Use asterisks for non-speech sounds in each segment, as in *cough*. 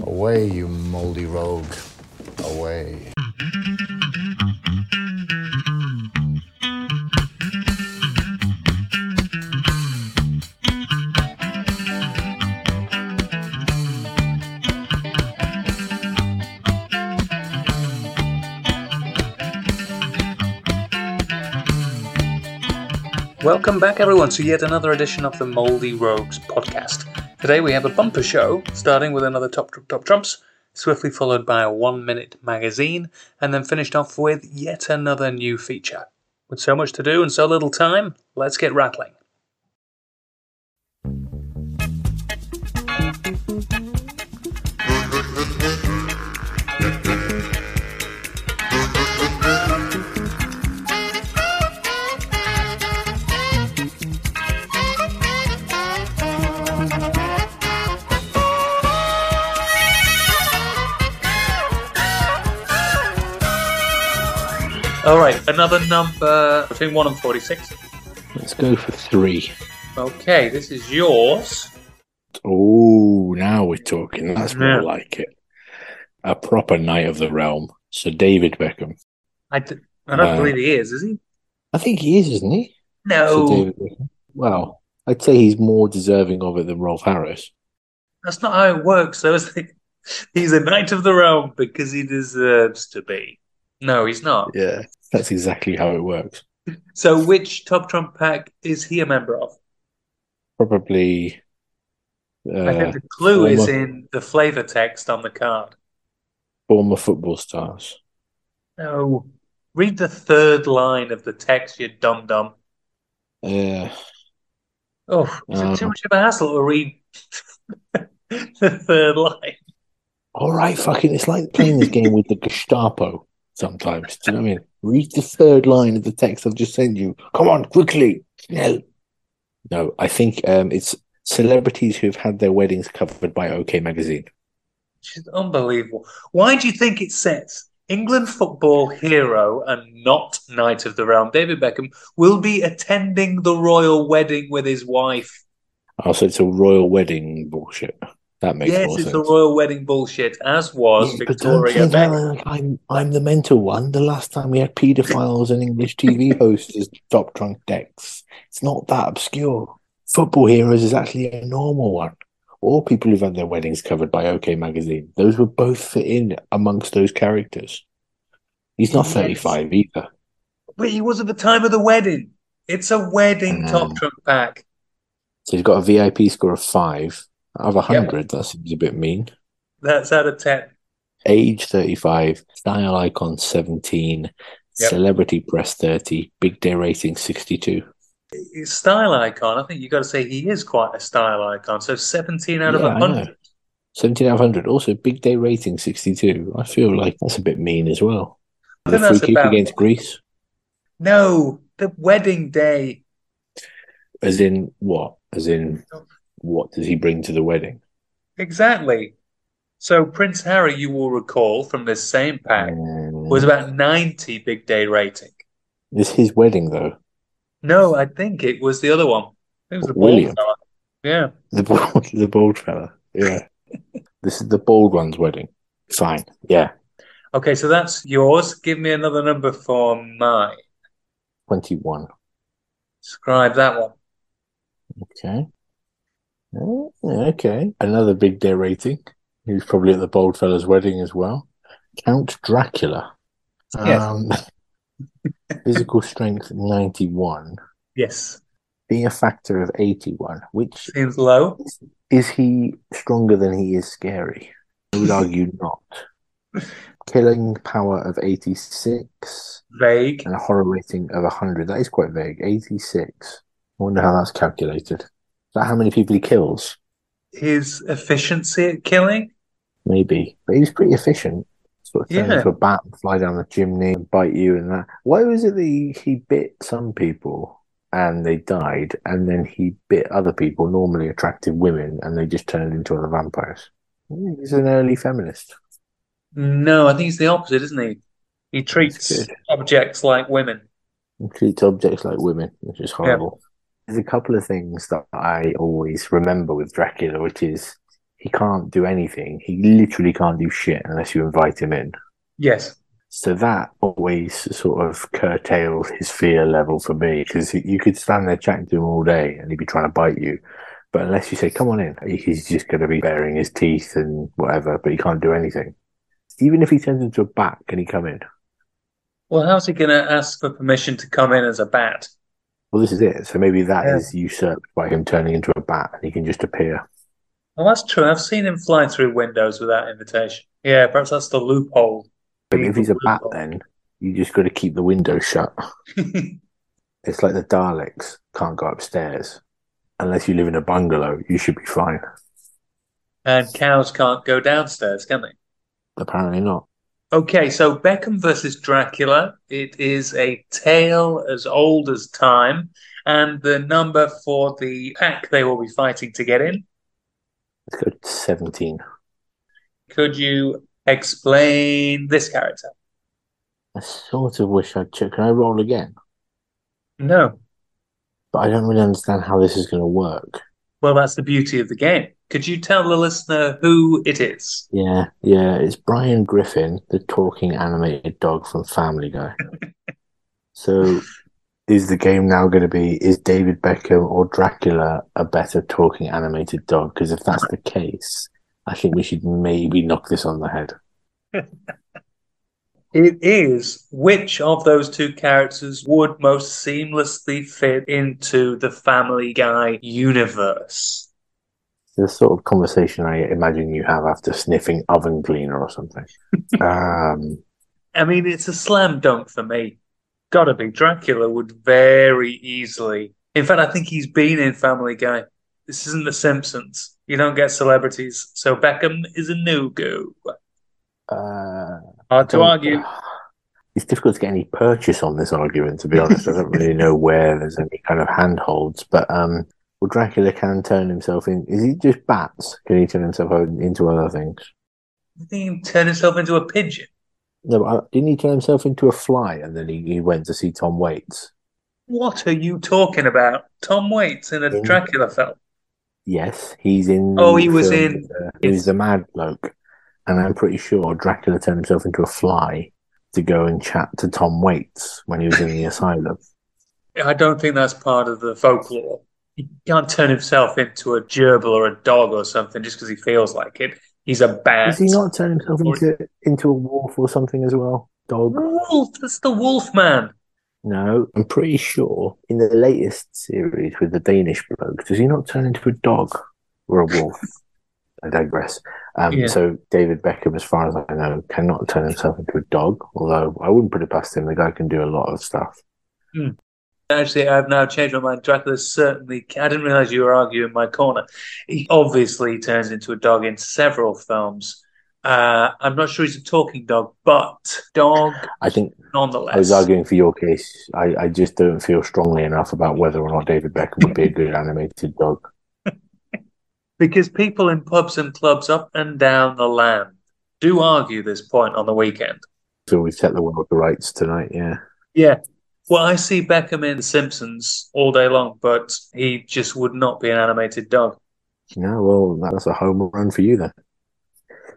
Away, you moldy rogue. Away. Welcome back, everyone, to yet another edition of the Moldy Rogues podcast. Today we have a bumper show, starting with another Top Top Trumps, swiftly followed by a one minute magazine, and then finished off with yet another new feature. With so much to do and so little time, let's get rattling. All right, another number between 1 and 46. Let's go for three. Okay, this is yours. Oh, now we're talking. That's more Yeah. like it. A proper knight of the realm. Sir David Beckham. I, d- I don't Uh, believe he is, is he? I think he is, isn't he? No, Well, I'd say he's more deserving of it than Rolf Harris. that's not how it works, though. it? *laughs* He's a knight of the realm because he deserves to be. No, he's not. Yeah. That's exactly how it works. So, which Top Trump pack is he a member of? Probably. I Uh, think the clue is in the flavor text on the card. former football stars. No, read the third line of the text, you dum dum. Yeah. Oh, is it too Um, much of a hassle to read *laughs* the third line? all right, fucking. It's like playing this game with the Gestapo sometimes. Do you know what I mean? Read the third line of the text I've just sent you. Come on, quickly. No. No, I think um, it's celebrities who've had their weddings covered by OK Magazine. Which is unbelievable. Why do you think it says England football hero and not Knight of the Realm, David Beckham, will be attending the royal wedding with his wife? Also, it's a royal wedding bullshit. That makes sense. yes, it's sense. the royal wedding bullshit, as was Yeah, Victoria Beckham. I'm I'm the mental one. The last time we had paedophiles and English TV hosts *laughs* as top trump decks. It's not that obscure. Football Heroes is actually a normal one. All people who've had their weddings covered by OK Magazine. Those would both fit in amongst those characters. He's not Yes. 35 either. But he was at the time of the wedding. It's a wedding Mm. top trump pack. So he's got a VIP score of five out of 100. That seems a bit mean. That's out of 10. Age 35, style icon 17, Yep. celebrity press 30, big day rating 62. Style icon, I think you've got to say he is quite a style icon. So 17 out of Yeah, I 100. 17 out of 100. Also, big day rating 62. I feel like that's a bit mean as well. I The free that's kick about- against Greece, No, the wedding day. as in what? As in, what does he bring to the wedding? Exactly. So Prince Harry, you will recall from this same pack, Mm. was about 90 big day rating. It's his wedding, though. No, I think it was the other one. It was the William. bald fella. Yeah. The bald, *laughs* the bald fella. Yeah. *laughs* this is the bald one's wedding. Fine. Yeah. Okay, so that's yours. Give me another number for mine. 21. Describe that one. Okay. Oh, Okay. Another big day rating. He was probably at the bold fella's wedding as well. Count Dracula. Yes. Um, *laughs* physical strength 91. Yes. Being a factor of 81. Which Seems low. is he stronger than he is scary? I would argue *laughs* not. Killing power of 86 Vague. and a horror rating of 100. That is quite vague. 86. I wonder how that's calculated. That how many people he kills? His efficiency at killing. Maybe. But he was pretty efficient. Sort of turn Yeah. into a bat and fly down the chimney and bite you and that. Why was it that he, he bit some people and they died, and then he bit other people, normally attractive women, and they just turned into other vampires? He's an early feminist. No, I think he's the opposite, isn't he? He treats objects like women. He treats objects like women, which is horrible. There's a couple of things that I always remember with Dracula, which is he can't do anything. He literally can't do shit unless you invite him in. Yes. So that always sort of curtails his fear level for me because you could stand there chatting to him all day and he'd be trying to bite you. But unless you say, come on in, he's just going to be baring his teeth and whatever, but he can't do anything. Even if he turns into a bat, can he come in? Well, how's he going to ask for permission to come in as a bat? Well, this is it. So maybe that Yeah. is usurped by him turning into a bat and he can just appear. Well, that's true. I've seen him fly through windows without invitation. Yeah, perhaps that's the loophole. But if he's a bat, then you just got to keep the window shut. *laughs* It's like the Daleks can't go upstairs. Unless you live in a bungalow, you should be fine. and cows can't go downstairs, can they? Apparently not. Okay, so Beckham versus Dracula. It is a tale as old as time, and the number for the pack they will be fighting to get in. Let's go 17. Could you explain this character? I sort of wish I'd check. Can I roll again? No. But I don't really understand how this is going to work. Well, that's the beauty of the game. Could you tell the listener who it is? Yeah, yeah, it's Brian Griffin, the talking animated dog from Family Guy. *laughs* so, is the game now going to be is David Beckham or Dracula a better talking animated dog? Because if that's the case, I think we should maybe knock this on the head. *laughs* It is which of those two characters would most seamlessly fit into the Family Guy universe? The sort of conversation I imagine you have after sniffing oven cleaner or something. *laughs* um, I mean, it's a slam dunk for me. Gotta be. Dracula would very easily. In fact, I think he's been in Family Guy. This isn't The Simpsons. You don't get celebrities. So Beckham is a no go. uh, Hard to argue. *sighs* It's difficult to get any purchase on this argument, to be honest. I don't really *laughs* know where there's any kind of handholds, but um, well, Dracula can turn himself in. Is he just bats? Can he turn himself into other things? I think he turn himself into a pigeon. No, but uh, didn't he turn himself into a fly and then he, he went to see Tom Waits? What are you talking about? Tom Waits in a In- Dracula film. Yes, he's in. Oh, he was in- uh, he was the mad bloke, and I'm pretty sure Dracula turned himself into a fly to go and chat to Tom Waits when he was in the *laughs* asylum. I don't think that's part of the folklore. He can't turn himself into a gerbil or a dog or something just because he feels like it. He's a bat. Does he not turn himself into into a wolf or something as well? Dog? Wolf, that's the wolf man. No, I'm pretty sure in the latest series with the Danish bloke, does he not turn into a dog or a wolf? *laughs* I digress. Um, Yeah. So David Beckham, as far as I know, cannot turn himself into a dog. Although I wouldn't put it past him. The guy can do a lot of stuff. Actually, I've now changed my mind. Dracula certainly. I didn't realize you were arguing my corner. He obviously turns into a dog in several films. Uh, I'm not sure he's a talking dog, but dog I think nonetheless. I was arguing for your case. I, I just don't feel strongly enough about whether or not David Beckham would be a good animated dog. *laughs* Because people in pubs and clubs up and down the land do argue this point on the weekend. So we've set the world to rights tonight. Yeah. Yeah. Well, I see Beckham in The Simpsons all day long, but he just would not be an animated dog. Yeah, well, that's a home run for you then.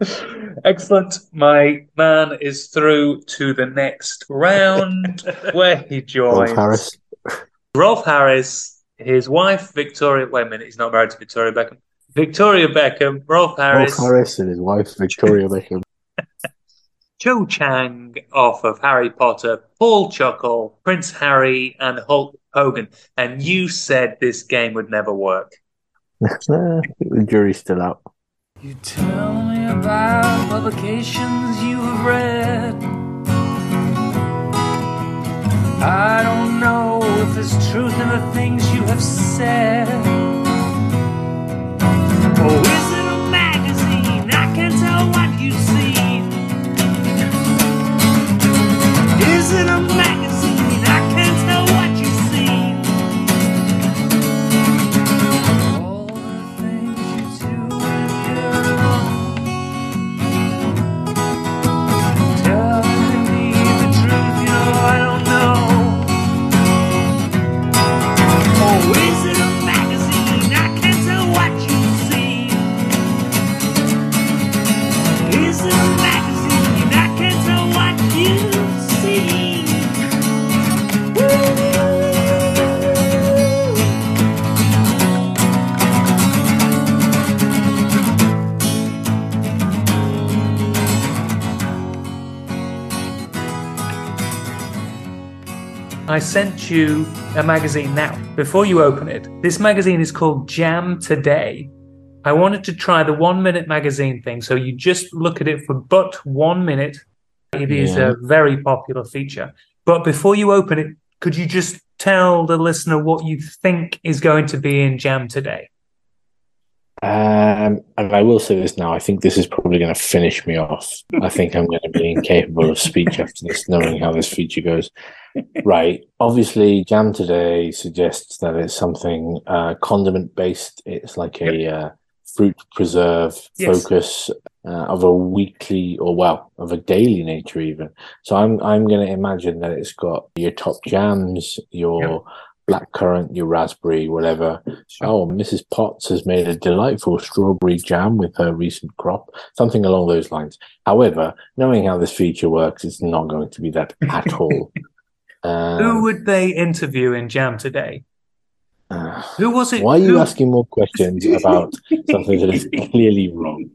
*laughs* Excellent. My man is through to the next round *laughs* where he joins Rolf Harris. Rolf Harris, his wife, Victoria. Wait a minute, he's not married to Victoria Beckham. Victoria Beckham, Rolf Harris, Rolf Harris and his wife Victoria *laughs* Beckham. Cho Chang off of Harry Potter, Paul Chuckle, Prince Harry, and Hulk Hogan. And you said this game would never work. *laughs* The jury's still out. You tell me about publications you have read. I don't know if there's truth in the things you have said. Or It a magazine? I sent you a magazine now. Before you open it, this magazine is called Jam Today. I wanted to try the one minute magazine thing, so you just look at it for but one minute. It is Yeah. a very popular feature. But before you open it, could you just tell the listener what you think is going to be in Jam Today? Um, and I will say this now. I think this is probably going to finish me off. I think I'm going to be incapable of speech after this, knowing how this feature goes. Right. Obviously, Jam Today suggests that it's something uh, condiment based. It's like a uh, fruit preserve Yes. focus uh, of a weekly or well of a daily nature even. So I'm I'm going to imagine that it's got your top jams, your black currant, your raspberry, whatever. Oh, Mrs. Potts has made a delightful strawberry jam with her recent crop, something along those lines. However, knowing how this feature works, it's not going to be that at all. *laughs* Um, Who would they interview in Jam Today? uh, Who was it? why are you who- asking more questions about something that is *laughs* clearly wrong?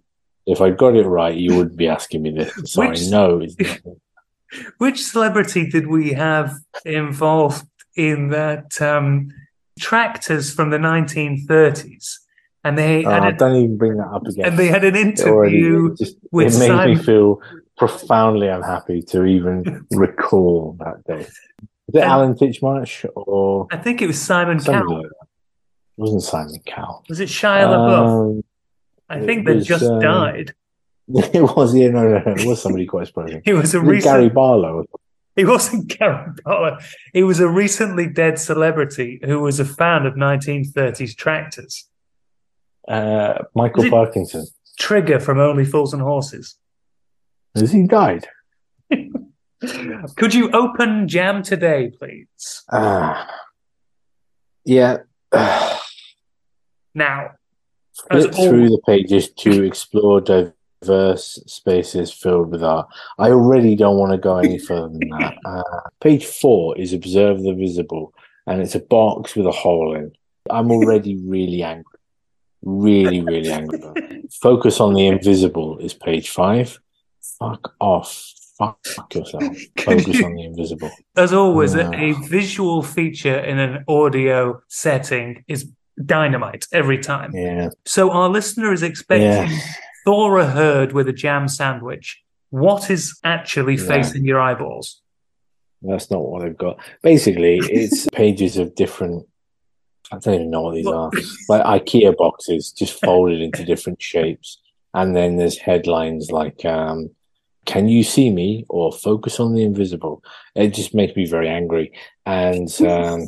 If I got it right, you wouldn't be asking me this. So Which- I know. *laughs* Which celebrity did we have involved in that um, tractors from the 1930s? And they had Oh, a, don't even bring that up again. and they had an It already interview. it just with it made Simon- me feel profoundly unhappy to even *laughs* recall that day. Was it And- Alan Titchmarsh or I think it was Simon Cowell. like? It wasn't Simon Cowell. Was it Shia LaBeouf? Um, I think they just um, died. *laughs* it was yeah, no, no, no, it was somebody quite surprising. *laughs* He was a Was it Gary. Barlow. He wasn't Gary Barlow. He was a recently dead celebrity who was a fan of 1930s tractors. Uh, Michael Parkinson. Trigger from Only Fools and Horses. Has he died? *laughs* Could you open Jam today, please? Ah, yeah. *sighs* Now, As Flip through all- the pages to explore diverse spaces filled with art. I already don't want to go any further than that. *laughs* Uh, page four is Observe the Visible, and it's a box with a hole in. I'm already really angry. Really, really angry. about *laughs* it. Focus on the invisible is page five. Fuck off. Fuck yourself. Could Focus you- on the invisible. as always, a, a visual feature in an audio setting is dynamite every time. Yeah. So our listener is expecting Yeah. Thora Hird with a jam sandwich. What is actually Yeah. facing your eyeballs? That's not what I've got. Basically, it's *laughs* pages of different. I don't even know what these are. *laughs* Like IKEA boxes, just folded into different shapes, and then there's headlines like um, "Can you see me?" or "Focus on the invisible." It just makes me very angry. And *laughs* um,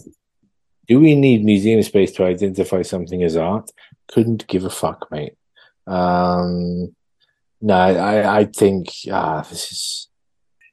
do we need museum space to identify something as art? Couldn't give a fuck, mate. Um, no, I, I think ah, this is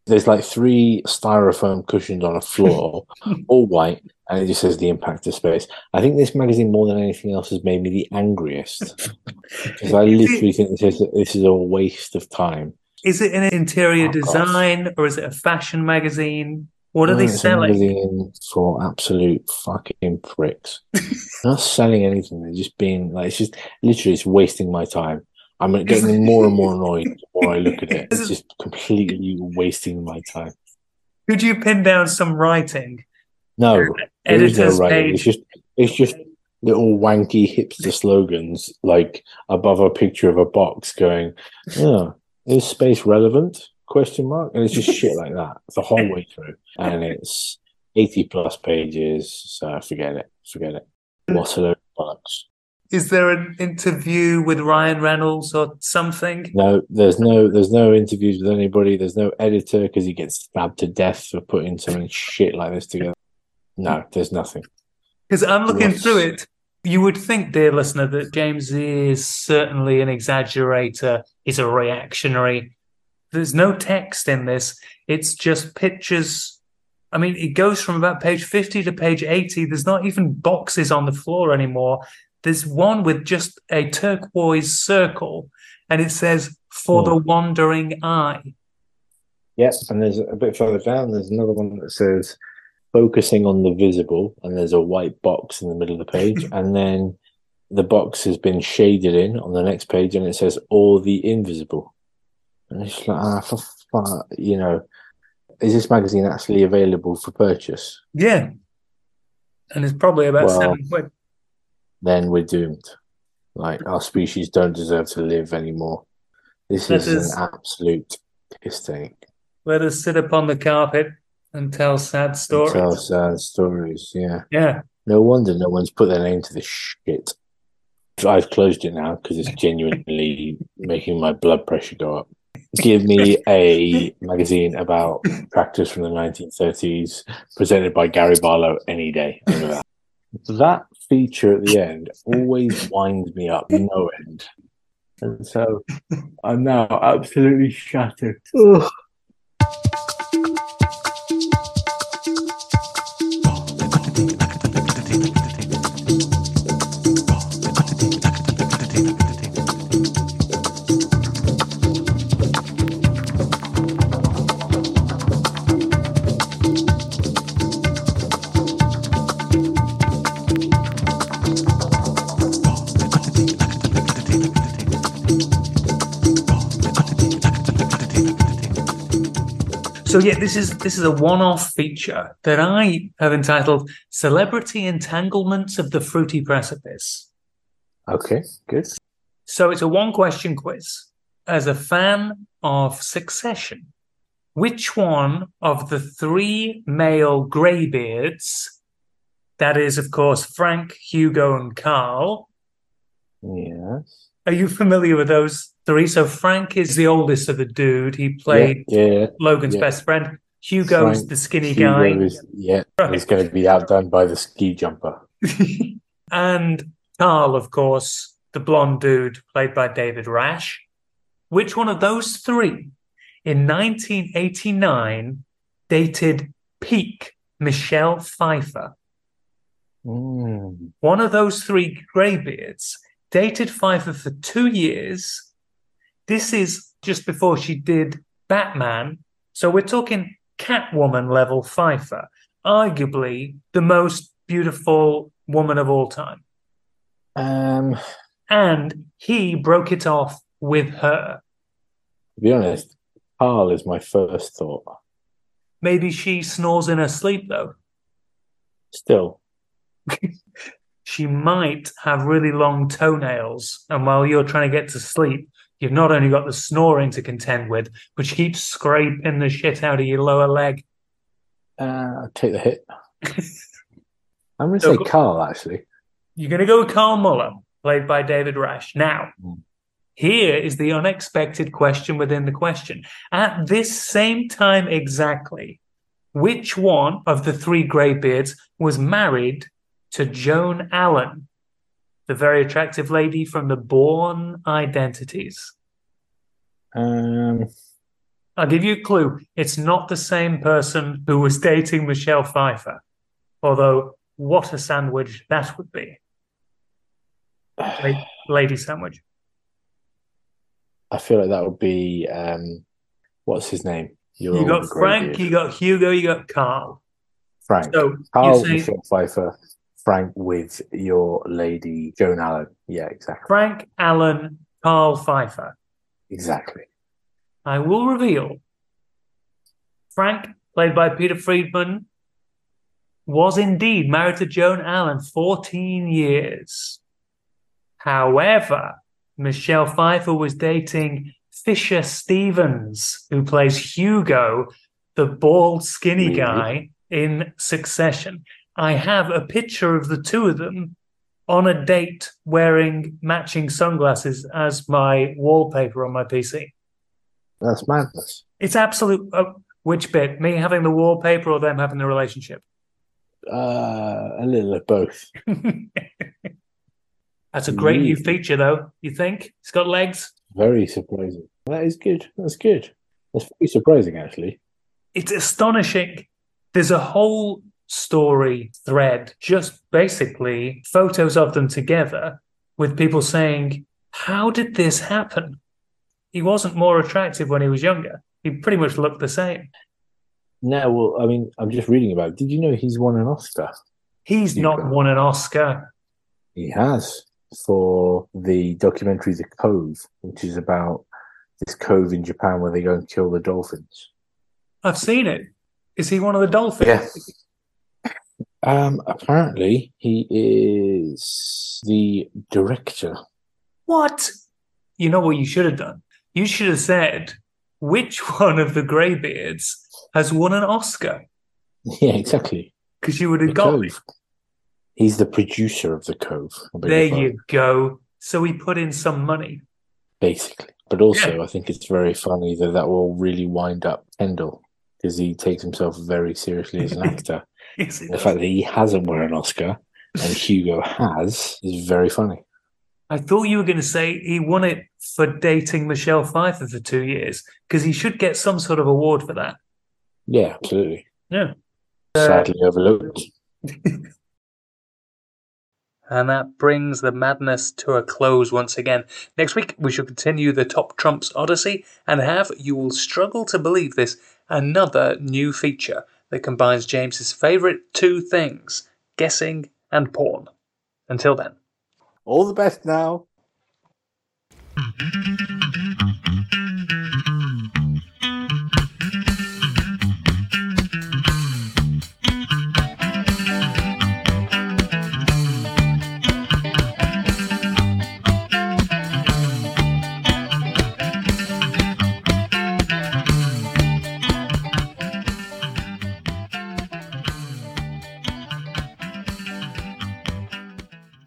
there's like three styrofoam cushions on a floor, *laughs* all white, and it just says the impact of space. I think this magazine, more than anything else, has made me the angriest *laughs* because I literally think this is this is a waste of time. Is it an interior oh, off. design or is it a fashion magazine? What are No, they mm, it's a selling? magazine for absolute fucking pricks. *laughs* Not selling anything. They're just being like it's just literally it's wasting my time. I'm getting more and more annoyed the more I look at it. *laughs* It's just completely wasting my time. Could you pin down some writing? No, there is no writing. page. It's just it's just little wanky hipster slogans like above a picture of a box going, "Oh, is space relevant?" Question mark, and it's just *laughs* shit like that the whole way through, and it's eighty plus pages. So forget it, forget it. What a load of bollocks. Is there an interview with Ryan Reynolds or something? No, there's no there's no interviews with anybody. There's no editor because he gets stabbed to death for putting something shit like this together. No, there's nothing. Because I'm looking through it. You would think, dear listener, that James is certainly an exaggerator. He's a reactionary. There's no text in this. It's just pictures. I mean, it goes from about page 50 to page 80. There's not even boxes on the floor anymore. There's one with just a turquoise circle, and it says, For Hmm. the wandering eye. Yes, and there's a bit further down, there's another one that says focusing on the visible, and there's a white box in the middle of the page, *laughs* and then the box has been shaded in on the next page, and it says all the invisible. And it's like, ah, for fuck, you know, Is this magazine actually available for purchase? Yeah. And it's probably about Well- seven quid. Then we're doomed. Like our species don't deserve to live anymore. This is, is- an absolute piss take. Let us sit upon the carpet and tell sad stories. Tell sad stories. Yeah. Yeah. No wonder no one's put their name to this shit. I've closed it now because it's genuinely *laughs* making my blood pressure go up. Give me a magazine about practice from the 1930s presented by Gary Barlow any day that. That feature at the end always winds me up no end. And so I'm now absolutely shattered. Ugh. So yeah, this is this is a one-off feature that I have entitled "Celebrity Entanglements of the Fruity Precipice." Okay, good. So it's a one-question quiz. As a fan of Succession, which one of the three male greybeards, that is, of course, Frank, Hugo, and Carl, Yes. Are you familiar with those three? So Frank is the oldest of the dude. He played yeah, yeah. Logan's yeah. best friend. Hugo's Frank the skinny Hugo guy. is- yeah, he's going to be outdone by the ski jumper. *laughs* and Carl, of course, the blonde dude played by David Rasche. Which one of those three in 1989 dated peak Michelle Pfeiffer? Mm. One of those three greybeards dated Pfeiffer for two years. This is just before she did Batman. So we're talking Catwoman level Pfeiffer, arguably the most beautiful woman of all time. Um, And he broke it off with her. to be honest, Carl is my first thought. Maybe she snores in her sleep, though. Still, *laughs* She might have really long toenails. And while you're trying to get to sleep, you've not only got the snoring to contend with, but she keeps scraping the shit out of your lower leg. uh, I'll take the hit. *laughs* I'm going to So- say Carl, actually. You're going to go with Carl Muller, played by David Rasche. Now, Mm. here is the unexpected question within the question. At this same time exactly, which one of the three greybeards was married to Joan Allen, the very attractive lady from the Bourne Identities? Um, I'll give you a clue. It's not the same person who was dating Michelle Pfeiffer. Although, what a sandwich that would be. La- Lady sandwich. I feel like that would be um, what's his name? Your You got Frank, you got Hugo, you got Carl. Frank. So Carl, Michelle Pfeiffer, Frank with your lady Joan Allen. Yeah, exactly, Frank Allen, Carl Pfeiffer. exactly. I will reveal Frank, played by Peter Friedman, was indeed married to Joan Allen 14 years. However, Michelle Pfeiffer was dating Fisher Stevens, who plays Hugo, the bald, skinny Really? guy in Succession. I have a picture of the two of them on a date wearing matching sunglasses as my wallpaper on my PC. That's madness. It's absolute. Uh, which bit? Me having the wallpaper or them having the relationship? Uh, a little of both. *laughs* That's a great new feature, though. You think it's got legs? Very surprising. That is good. That's good. That's very surprising, actually. It's astonishing. There's a whole story thread, just basically photos of them together, with people saying, "How did this happen?" He wasn't more attractive when he was younger. He pretty much looked the same. No, well, I mean, I'm just reading about it. Did you know he's won an Oscar? He's not Hugo. won an Oscar. He has for the documentary The Cove, which is about this cove in Japan where they go and kill the dolphins. I've seen it. Is he one of the dolphins? Yeah. Um, apparently, he is the director. What? You know what you should have done? You should have said which *laughs* one of the Greybeards has won an Oscar Yeah, exactly. because you would The have got it. He's the producer of the Cove. There you go. So he put in some money. Basically, but also I think it's very funny that that will really wind up Kendall because he takes himself very seriously as an *laughs* actor. Yes, the does. fact that he hasn't won an Oscar and Hugo has is very funny. I thought you were going to say he won it for dating Michelle Pfeiffer for two years because he should get some sort of award for that. Yeah, absolutely. Yeah. Sadly overlooked. *laughs* And that brings the madness to a close once again. Next week, we shall continue the Top Trumps Odyssey and have, you will struggle to believe this, another new feature that combines James's favourite two things guessing and porn. Until then. All the best now. Mm-hmm.